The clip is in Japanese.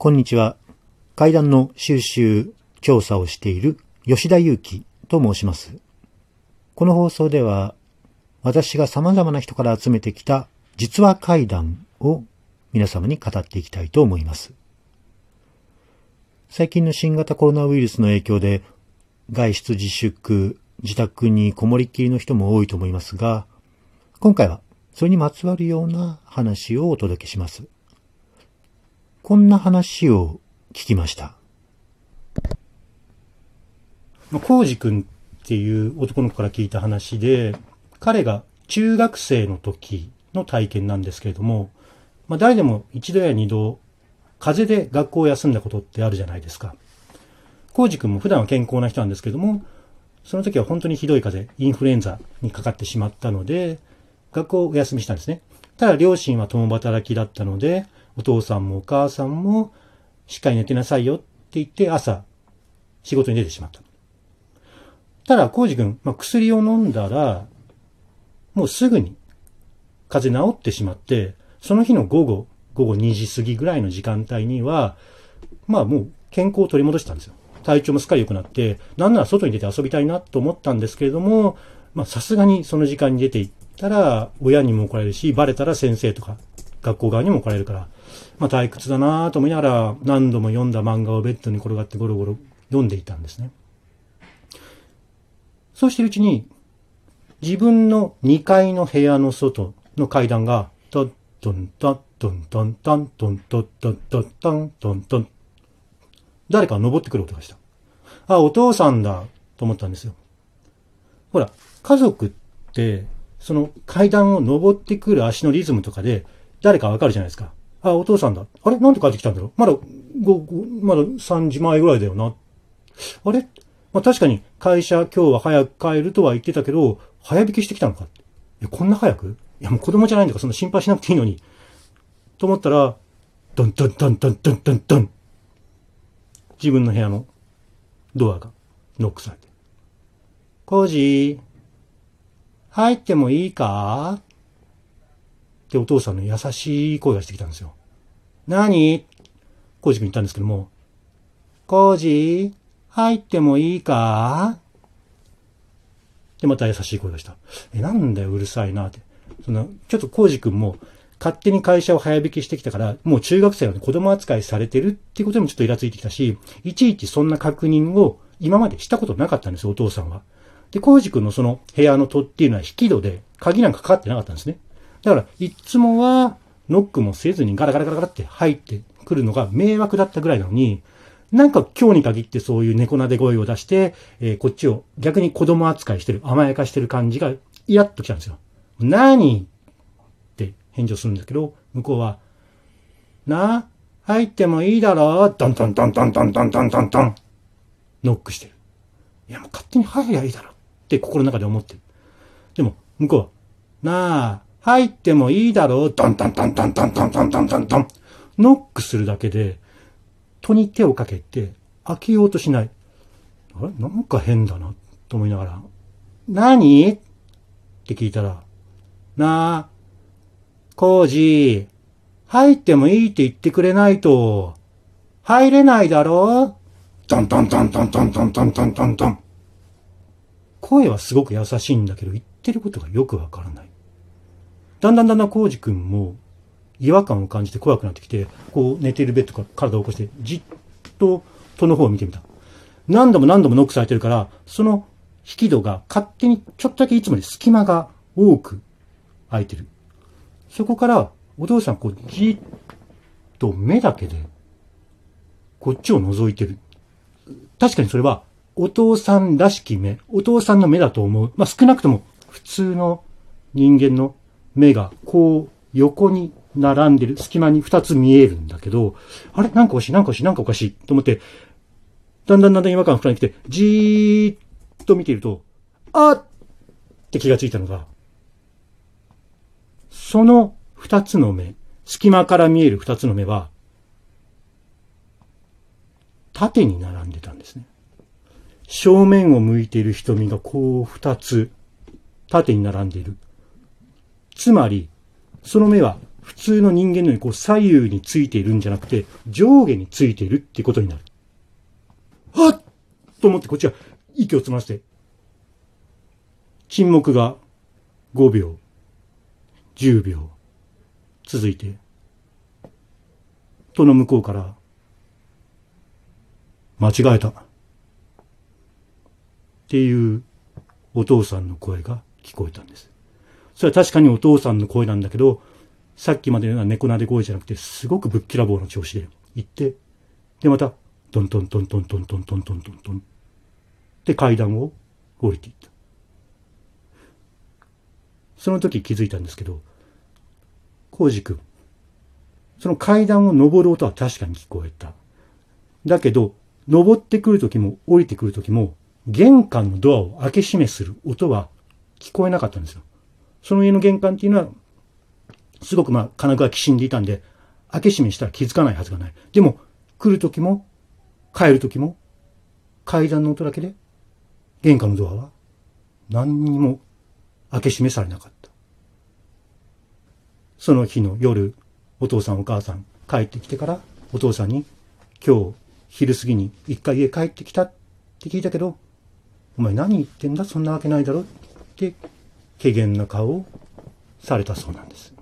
こんにちは。階段の収集、調査をしている吉田祐樹と申します。この放送では、私が様々な人から集めてきた実話怪談を皆様に語っていきたいと思います。最近の新型コロナウイルスの影響で、外出自粛、自宅にこもりっきりの人も多いと思いますが、今回はそれにまつわるような話をお届けします。こんな話を聞きました。コウジ君っていう男の子から聞いた話で、彼が中学生の時の体験なんですけれども、まあ、誰でも一度や二度、風邪で学校を休んだことってあるじゃないですか。コウジ君も普段は健康な人なんですけども、その時は本当にひどい風邪、インフルエンザにかかってしまったので、学校をお休みしたんですね。ただ両親は共働きだったので、お父さんもお母さんもしっかり寝てなさいよって言って朝仕事に出てしまった。ただ、コウジ君、まあ、薬を飲んだら、もうすぐに風邪治ってしまって、その日の午後、午後2時過ぎぐらいの時間帯には、まあもう健康を取り戻したんですよ。体調もすっかり良くなって、なんなら外に出て遊びたいなと思ったんですけれども、まあさすがにその時間に出て行ったら、親にも怒られるし、バレたら先生とか学校側にも怒られるから、まあ退屈だなと思いながら何度も読んだ漫画をベッドに転がってゴロゴロ読んでいたんですね。そうしてるうちに、自分の2階の部屋の外の階段が、トントントントントントントントントントントントントン誰か登ってくる音がした。あ、お父さんだと思ったんですよ。ほら、家族って、その階段を登ってくる足のリズムとかで、誰かわかるじゃないですか。あ、お父さんだ。あれ？なんで帰ってきたんだろう？まだ、ご、ごまだ3時前ぐらいだよな。あれ？まあ確かに会社今日は早く帰るとは言ってたけど、早引きしてきたのかいや、こんな早く？いや、もう子供じゃないんだからそんな心配しなくていいのに。と思ったら、ドンドンドンドンドンドンドン。自分の部屋のドアがノックされて。コージー、入ってもいいか？ってお父さんの優しい声がしてきたんですよ。何？コージ君言ったんですけども、コージ、入ってもいいか？で、また優しい声がした。え、なんだよ、うるさいなって。その、ちょっとコージ君も、勝手に会社を早引きしてきたから、もう中学生なので子供扱いされてるってことにもちょっとイラついてきたし、いちいちそんな確認を今までしたことなかったんですよ、お父さんは。で、コージ君のその部屋の戸っていうのは引き戸で鍵なんかかかってなかったんですね。だから、いつもはノックもせずにガラガラガラガラって入ってくるのが迷惑だったぐらいなのに、なんか今日に限ってそういう猫なで声を出して、えーこっちを逆に子供扱いしてる、甘やかしてる感じがイラッときたんですよ。何？って返事をするんですけど、向こうは、な、入ってもいいだろドンドンドンドンドンドンドンドンドン。ノックしてる。いやもう勝手に入りゃいいだろって心の中で思ってる。でも、向こうは、なあ、入ってもいいだろドンドンドンドンドンドンドンドンドンドン。ノックするだけで、戸に手をかけて、開けようとしない。あれ？なんか変だな、と思いながら、何？って聞いたら、なあ、コージ、入ってもいいって言ってくれないと、入れないだろドンドンドンドンドンドンドンドンドン。声はすごく優しいんだけど、言ってることがよくわからない。だんだんだんだんコージ君も違和感を感じて怖くなってきて、こう寝ているベッドから体を起こして、じっと戸の方を見てみた。何度も何度もノックされてるから、その引き戸が勝手にちょっとだけいつもより隙間が多く開いてる。そこからお父さんこうじっと目だけでこっちを覗いてる。確かにそれはお父さんらしき目、お父さんの目だと思う。まあ、少なくとも普通の人間の目がこう横に並んでる隙間に二つ見えるんだけど、あれ？なんかおかしい、なんかおかしい、なんかおかしいと思って、だんだんだんだん違和感が膨らんできて、じーっと見ていると、あっって気がついたのが、その二つの目、隙間から見える二つの目は、縦に並んでたんですね。正面を向いている瞳がこう二つ、縦に並んでいる。つまり、その目は普通の人間のようにこう左右についているんじゃなくて、上下についているってことになる。はっと思ってこっちは息をつまして、沈黙が5秒、10秒続いて、との向こうから、間違えた。っていうお父さんの声が聞こえたんです。それは確かにお父さんの声なんだけど、さっきまでの猫なで声じゃなくて、すごくぶっきらぼうの調子で行って、で、また、トントントントントントントントントントンって階段を降りていった。その時気づいたんですけど、コウジ君、その階段を登る音は確かに聞こえた。だけど、登ってくる時も降りてくる時も、玄関のドアを開け閉めする音は聞こえなかったんですよ。その家の玄関っていうのはすごくまあ金具がきしんでいたんで、開け閉めしたら気づかないはずがない。でも、来る時も、帰る時も、階段の音だけで、玄関のドアは何にも開け閉めされなかった。その日の夜、お父さんお母さん帰ってきてから、お父さんに、今日昼過ぎに一回家帰ってきたって聞いたけど、お前何言ってんだそんなわけないだろって、軽減な顔をされたそうなんです。